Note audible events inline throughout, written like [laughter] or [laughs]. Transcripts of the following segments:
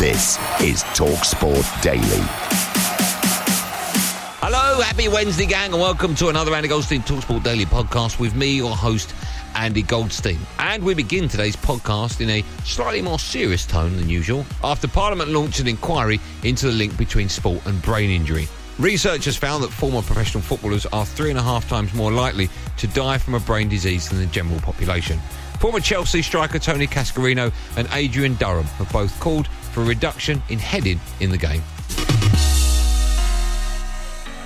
This is TalkSport Daily. Hello, happy Wednesday, gang, and welcome to another Andy Goldstein Talksport Daily podcast with me, your host, Andy Goldstein. And we begin today's podcast in a slightly more serious tone than usual after Parliament launched an inquiry into the link between sport and brain injury. Researchers found that former professional footballers are three and a half times more likely to die from a brain disease than the general population. Former Chelsea striker Tony Cascarino and Adrian Durham have both called for a reduction in heading in the game.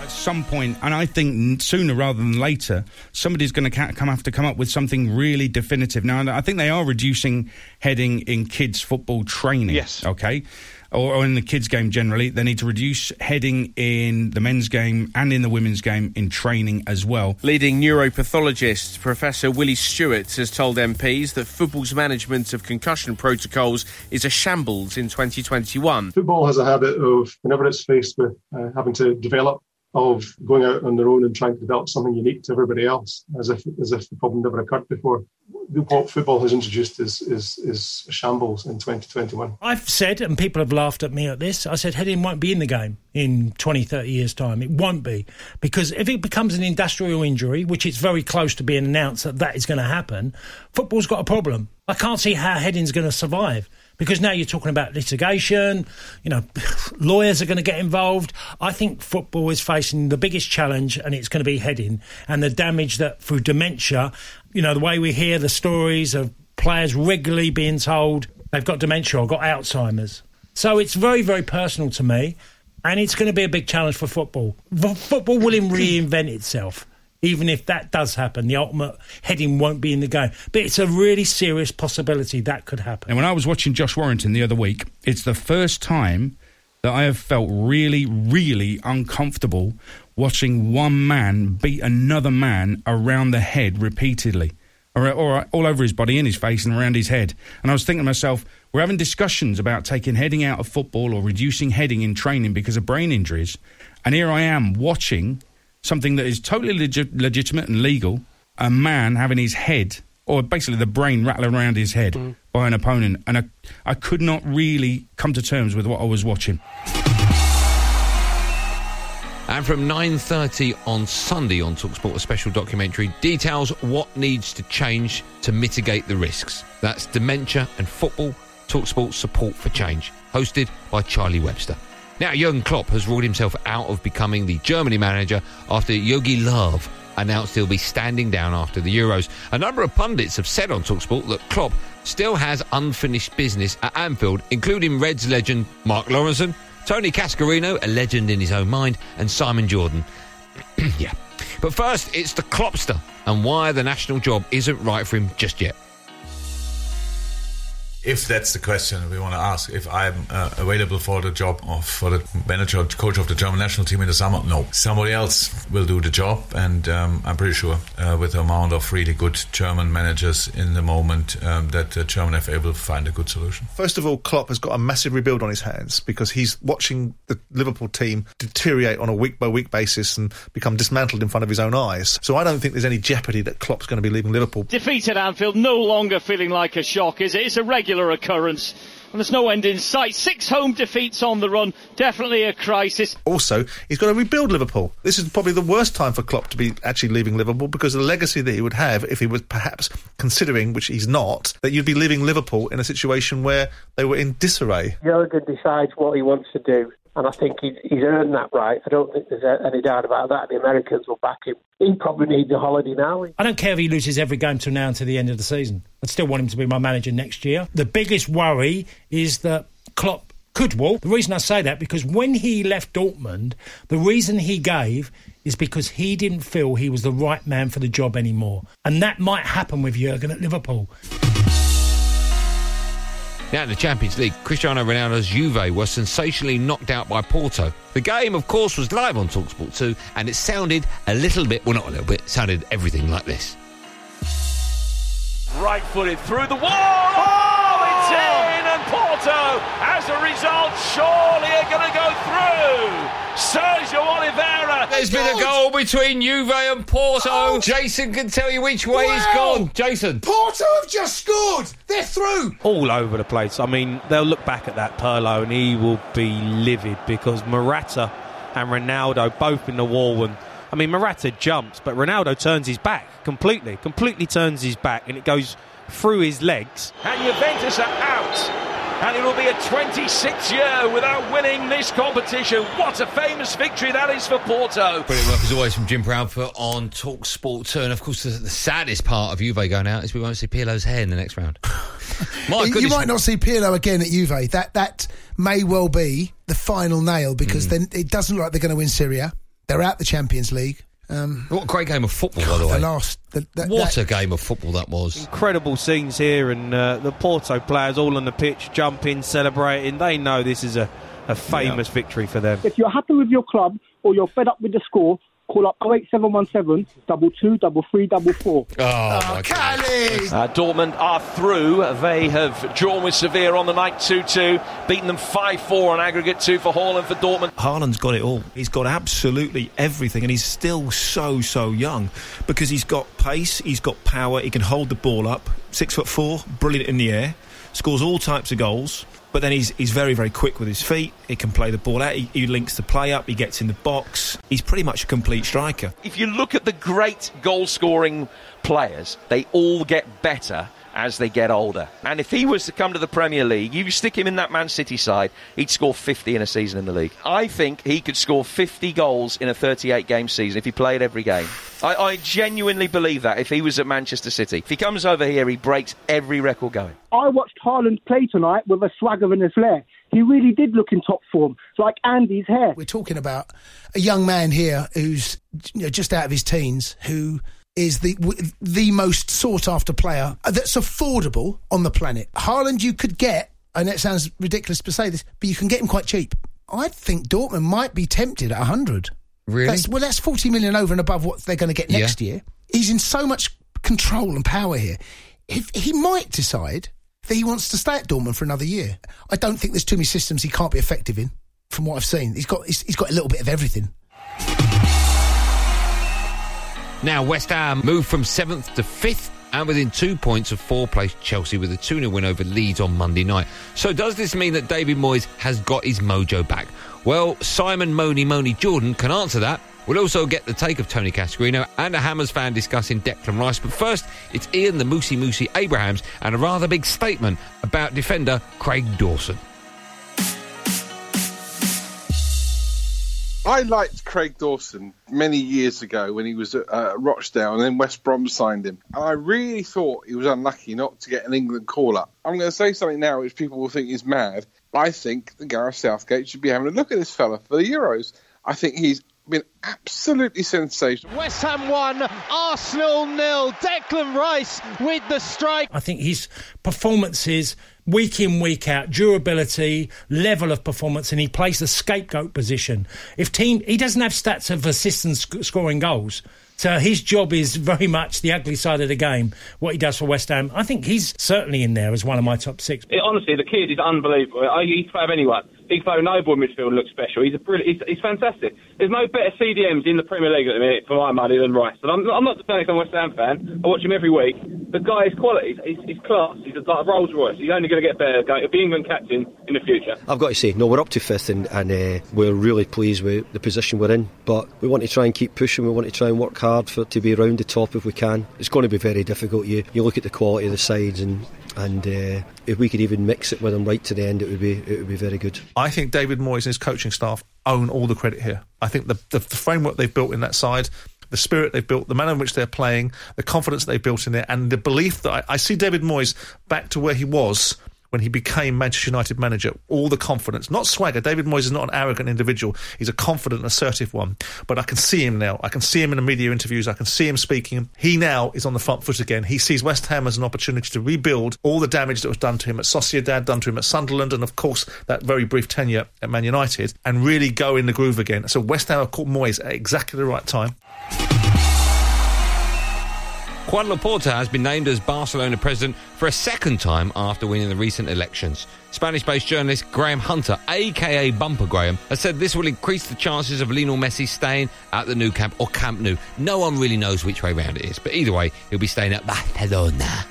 At some point, and I think sooner rather than later, somebody's going to come have to come up with something really definitive. Now, I think they are reducing heading in kids' football training. Yes. Okay or, or in the kids' game generally. They need to reduce heading in the men's game and in the women's game in training as well. Leading neuropathologist Professor Willie Stewart has told MPs that football's management of concussion protocols is a shambles in 2021. Football has a habit of, whenever it's faced with uh, having to develop of going out on their own and trying to develop something unique to everybody else, as if as if the problem never occurred before. What football has introduced is is is shambles in 2021. I've said, and people have laughed at me at this. I said heading won't be in the game in 20, 30 years' time. It won't be because if it becomes an industrial injury, which it's very close to being announced that that is going to happen, football's got a problem. I can't see how heading's going to survive because now you're talking about litigation, you know, [laughs] lawyers are going to get involved. I think football is facing the biggest challenge and it's going to be heading and the damage that through dementia, you know, the way we hear the stories of players regularly being told they've got dementia or got Alzheimer's. So it's very, very personal to me and it's going to be a big challenge for football. Football will [coughs] reinvent itself even if that does happen, the ultimate heading won't be in the game. But it's a really serious possibility that could happen. And when I was watching Josh Warrington the other week, it's the first time that I have felt really, really uncomfortable watching one man beat another man around the head repeatedly. Or, or, all over his body, in his face, and around his head. And I was thinking to myself, we're having discussions about taking heading out of football or reducing heading in training because of brain injuries. And here I am watching something that is totally legi- legitimate and legal, a man having his head, or basically the brain rattling around his head mm. by an opponent. And I, I could not really come to terms with what I was watching. And from 9.30 on Sunday on TalkSport, a special documentary details what needs to change to mitigate the risks. That's dementia and football, TalkSport Support for Change, hosted by Charlie Webster. Now, Jurgen Klopp has ruled himself out of becoming the Germany manager after Jogi Low announced he'll be standing down after the Euros. A number of pundits have said on Talksport that Klopp still has unfinished business at Anfield, including Reds legend Mark Lawrenson, Tony Cascarino, a legend in his own mind, and Simon Jordan. [clears throat] yeah. But first, it's the Kloppster and why the national job isn't right for him just yet if that's the question we want to ask, if I'm uh, available for the job of for the manager, coach of the German national team in the summer, no, somebody else will do the job, and um, I'm pretty sure uh, with the amount of really good German managers in the moment um, that the German FA will find a good solution. First of all, Klopp has got a massive rebuild on his hands because he's watching the Liverpool team deteriorate on a week by week basis and become dismantled in front of his own eyes. So I don't think there's any jeopardy that Klopp's going to be leaving Liverpool. Defeated Anfield, no longer feeling like a shock, is it? It's a regular regular occurrence and there's no end in sight. Six home defeats on the run, definitely a crisis. Also, he's got to rebuild Liverpool. This is probably the worst time for Klopp to be actually leaving Liverpool because of the legacy that he would have if he was perhaps considering, which he's not, that you'd be leaving Liverpool in a situation where they were in disarray. Jurgen decides what he wants to do. And I think he's, earned that right. I don't think there's any doubt about that. The Americans will back him. He probably needs a holiday now. I don't care if he loses every game to now until the end of the season. I'd still want him to be my manager next year. The biggest worry is that Klopp could walk. The reason I say that because when he left Dortmund, the reason he gave is because he didn't feel he was the right man for the job anymore. And that might happen with Jurgen at Liverpool. Now in the Champions League, Cristiano Ronaldo's Juve was sensationally knocked out by Porto. The game, of course, was live on TalkSport 2, and it sounded a little bit, well, not a little bit, sounded everything like this. Right footed through the wall. Oh, it's in, and Porto, as a result, surely are going to go through. Sergio Oliveira. There's been a goal between Juve and Porto. Oh. Jason can tell you which way it's gone. Jason. Porto have just scored. They're through. all over the place. I mean, they'll look back at that Pirlo and he will be livid because Morata and Ronaldo both in the wall. And I mean, Morata jumps, but Ronaldo turns his back completely, completely turns his back, and it goes through his legs. And Juventus are out. And it will be a 26th year without winning this competition. What a famous victory that is for Porto. Brilliant work as always from Jim Proudfoot on Talk Sport 2. And of course, the, the saddest part of Juve going out is we won't see Pirlo's hair in the next round. [laughs] My you might not see Pirlo again at Juve. That that may well be the final nail because Hmm. then it doesn't look like they're going to win Serie A. They're out the Champions League. Um, What a great game of football, by the the way. last, the, that, What that- a game of football that was. Incredible scenes here, and uh, the Porto players all on the pitch, jumping, celebrating. They know this is a, a famous victory for them. If you're happy with your club or you're fed up with the score, call up 08717 double two double three double four. Oh, my Uh, Dortmund are through. They have drawn with Sevilla on the night 2 2, beaten them 5 4 on aggregate 2 for Haaland for Dortmund. Haaland's got it all. He's got absolutely everything, and he's still so so young because he's got pace, he's got power, he can hold the ball up. Six foot four, brilliant in the air, scores all types of goals. But then he's he's very very quick with his feet. He can play the ball out. He, he links the play up. He gets in the box. He's pretty much a complete striker. If you look at the great goal scoring players, they all get better as they get older. And if he was to come to the Premier League, you stick him in that Man City side, he'd score 50 in a season in the league. I think he could score 50 goals in a 38 game season if he played every game. I, I genuinely believe that if he was at Manchester City. If he comes over here, he breaks every record going. I watched Haaland play tonight with a swagger and a flair. He really did look in top form, It's like Andy's hair. We're talking about a young man here who's you know, just out of his teens who is the the most sought after player that's affordable on the planet. Haaland, you could get, and it sounds ridiculous to say this, but you can get him quite cheap. I think Dortmund might be tempted at 100. Really? That's, well, that's 40 million over and above what they're going to get next Yeah. year. He's in so much control and power here. If he might decide that he wants to stay at Dortmund for another year. I don't think there's too many systems he can't be effective in. From what I've seen, he's got he's, he's got a little bit of everything. Now, West Ham moved from seventh to fifth and within two points of four placed Chelsea with a 2 0 win over Leeds on Monday night. So, does this mean that David Moyes has got his mojo back? Well, Simon Money Money Jordan can answer that. We'll also get the take of Tony Cascarino and a Hammers fan discussing Declan Rice. But first, it's Ian the Moosey Moosey Abrahams and a rather big statement about defender Craig Dawson. I liked Craig Dawson many years ago when he was at uh, Rochdale and then West Brom signed him. And I really thought he was unlucky not to get an England call up. I'm going to say something now which people will think is mad. I think that Gareth Southgate should be having a look at this fella for the Euros. I think he's been absolutely sensational. West Ham 1, Arsenal nil. Declan Rice with the strike. I think his performances, week in, week out, durability, level of performance, and he plays the scapegoat position. If team, he doesn't have stats of assistants sc- scoring goals. So his job is very much the ugly side of the game, what he does for West Ham. I think he's certainly in there as one of my top six. It, honestly, the kid is unbelievable. I, he'd have anyone. Igbo Noble midfield looks special. He's a brilliant. He's, he's fantastic. There's no better CDMs in the Premier League at the minute for my money than Rice. And I'm, I'm not defending I'm a West Ham fan. I watch him every week. The guy is quality. He's, he's class. He's like a Rolls Royce. He's only going to get better. He'll be England captain in the future. I've got to say, no, we're up to fifth and, and uh, we're really pleased with the position we're in. But we want to try and keep pushing. We want to try and work hard for to be around the top if we can. It's going to be very difficult. You you look at the quality of the sides and and uh, if we could even mix it with them right to the end, it would be it would be very good. I think David Moyes and his coaching staff own all the credit here. I think the, the, the framework they've built in that side the spirit they've built, the manner in which they're playing, the confidence they've built in it, and the belief that I, I see David Moyes back to where he was when he became Manchester United manager. All the confidence, not swagger. David Moyes is not an arrogant individual. He's a confident, assertive one. But I can see him now. I can see him in the media interviews. I can see him speaking. He now is on the front foot again. He sees West Ham as an opportunity to rebuild all the damage that was done to him at Sociedad, done to him at Sunderland, and of course that very brief tenure at Man United, and really go in the groove again. So West Ham have caught Moyes at exactly the right time. Juan Laporta has been named as Barcelona president for a second time after winning the recent elections. Spanish based journalist Graham Hunter, aka Bumper Graham, has said this will increase the chances of Lionel Messi staying at the Nou Camp or Camp Nou. No one really knows which way round it is, but either way, he'll be staying at Barcelona.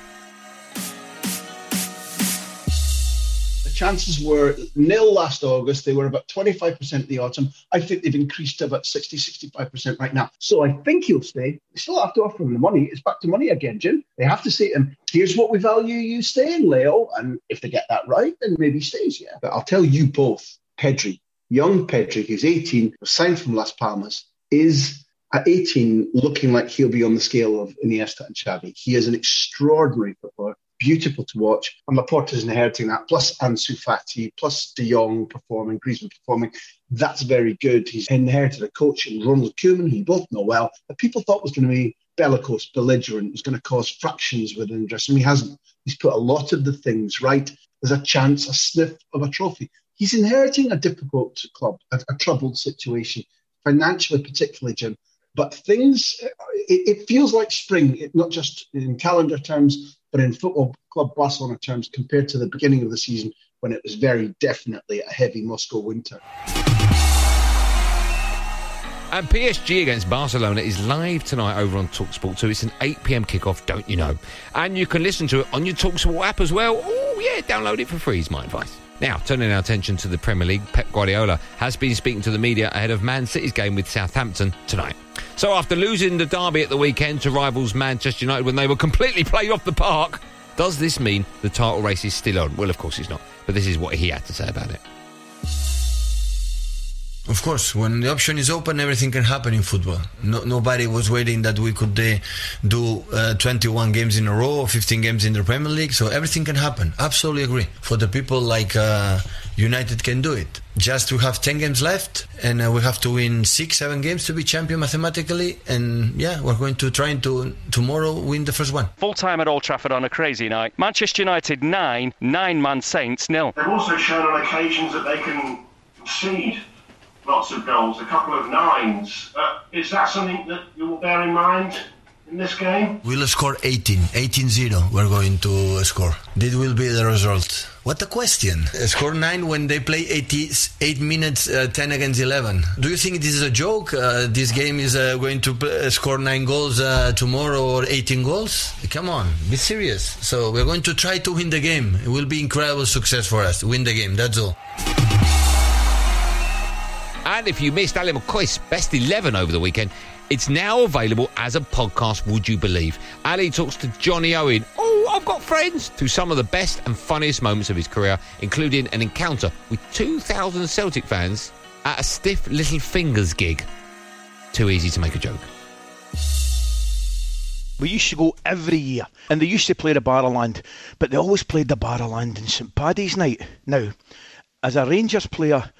Chances were nil last August. They were about 25% in the autumn. I think they've increased to about 60, 65% right now. So I think he'll stay. They still have to offer him the money. It's back to money again, Jim. They have to say to him, here's what we value you staying, Leo. And if they get that right, then maybe he stays, yeah. But I'll tell you both, Pedri, young Pedri, who's 18, was signed from Las Palmas, is at 18 looking like he'll be on the scale of Iniesta and Xavi. He is an extraordinary footballer beautiful to watch. And Laporta's inheriting that, plus Ansu Fati, plus De Jong performing, Griezmann performing. That's very good. He's inherited a coach in Ronald Koeman, who you both know well, that people thought was going to be bellicose, belligerent, was going to cause fractions within the dressing room. He hasn't. He's put a lot of the things right. There's a chance, a sniff of a trophy. He's inheriting a difficult club, a, a troubled situation, financially particularly, Jim. But things, it, it feels like spring, it, not just in calendar terms, but in Football Club Barcelona terms, compared to the beginning of the season when it was very definitely a heavy Moscow winter. And PSG against Barcelona is live tonight over on Talksport 2. It's an 8 pm kickoff, don't you know? And you can listen to it on your Talksport app as well. Oh, yeah, download it for free, is my advice. Now, turning our attention to the Premier League, Pep Guardiola has been speaking to the media ahead of Man City's game with Southampton tonight. So, after losing the derby at the weekend to rivals Manchester United when they were completely played off the park, does this mean the title race is still on? Well, of course it's not. But this is what he had to say about it. Of course, when the option is open, everything can happen in football. No, nobody was waiting that we could uh, do uh, 21 games in a row or 15 games in the Premier League, so everything can happen. Absolutely agree. For the people like uh, United can do it. Just we have 10 games left, and uh, we have to win six, seven games to be champion mathematically. And yeah, we're going to try to tomorrow win the first one. Full time at Old Trafford on a crazy night. Manchester United nine, nine man Saints nil. They've also shown on occasions that they can concede lots of goals, a couple of nines. Uh, is that something that you will bear in mind in this game? We'll score 18, 18-0 we're going to score. This will be the result. What a question. Uh, score 9 when they play 88 minutes, uh, 10 against 11. Do you think this is a joke? Uh, this game is uh, going to play, score 9 goals uh, tomorrow or 18 goals? Come on, be serious. So we're going to try to win the game. It will be incredible success for us. Win the game, that's all. And if you missed Ally McCoist's best 11 over the weekend, it's now available as a podcast, would you believe? Ally talks to Johnny Owen. Oh, I've got friends. Through some of the best and funniest moments of his career, including an encounter with 2,000 Celtic fans at a stiff Little Fingers gig. Too easy to make a joke. We used to go every year, and they used to play the Barrowland, but they always played the Barrowland in St Paddy's night. Now, as a Rangers player,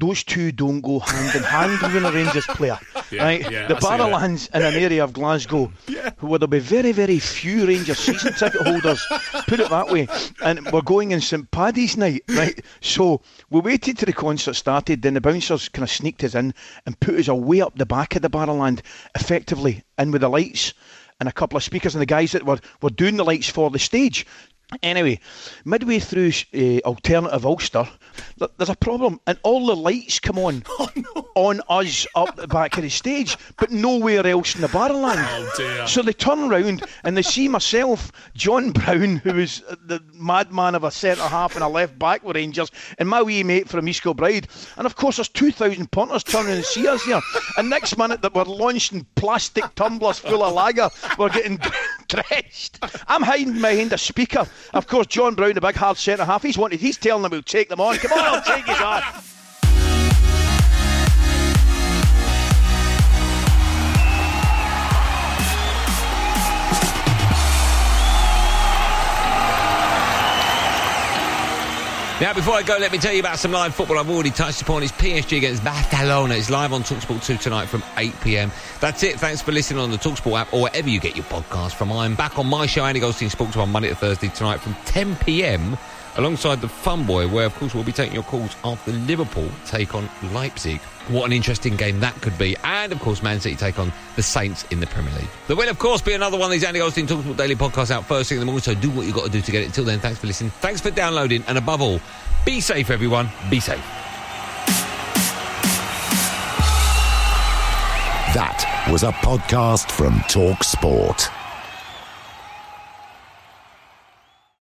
those two don't go hand in hand with a Rangers player. [laughs] Yeah, right? yeah, the Barrowlands in an area of Glasgow [laughs] where there'll be very, very few Rangers season ticket holders, put it that way. And we're going in St Paddy's night, right? So we waited till the concert started, then the bouncers kind of sneaked us in and put us away up the back of the Barrowland, effectively, in with the lights and a couple of speakers and the guys that were, were doing the lights for the stage Anyway, midway through uh, alternative Ulster, there's a problem, and all the lights come on. [laughs] On us up the back of the stage, but nowhere else in the Barrowland. Oh. So they turn round and they see myself, John Brown, who is the madman of a centre half and a left back with Rangers, and my wee mate from East Kilbride, and of course there's two thousand punters turning and see us here, and next minute that we're launching plastic tumblers full of lager, we're getting I'm hiding behind a speaker. Of course, John Brown, the big hard centre half, he's wanted. He's telling them we'll take them on. Come on, I'll take you on. Now, before I go, let me tell you about some live football I've already touched upon. It's PSG against Barcelona. It's live on TalkSport 2 tonight from 8 pm. That's it. Thanks for listening on the TalkSport app or wherever you get your podcast from. I'm back on my show, Andy Goldstein Sports on Monday to Thursday tonight from 10 pm alongside the Fun Boy, where, of course, we'll be taking your calls after Liverpool take on Leipzig. What an interesting game that could be. And, of course, Man City take on the Saints in the Premier League. There will, of course, be another one of these Andy Goldstein TalkSport Daily podcasts out first thing in the morning, so do what you've got to do to get it. Until then, thanks for listening. Thanks for downloading. And above all, be safe, everyone. Be safe. That was a podcast from Talk Sport.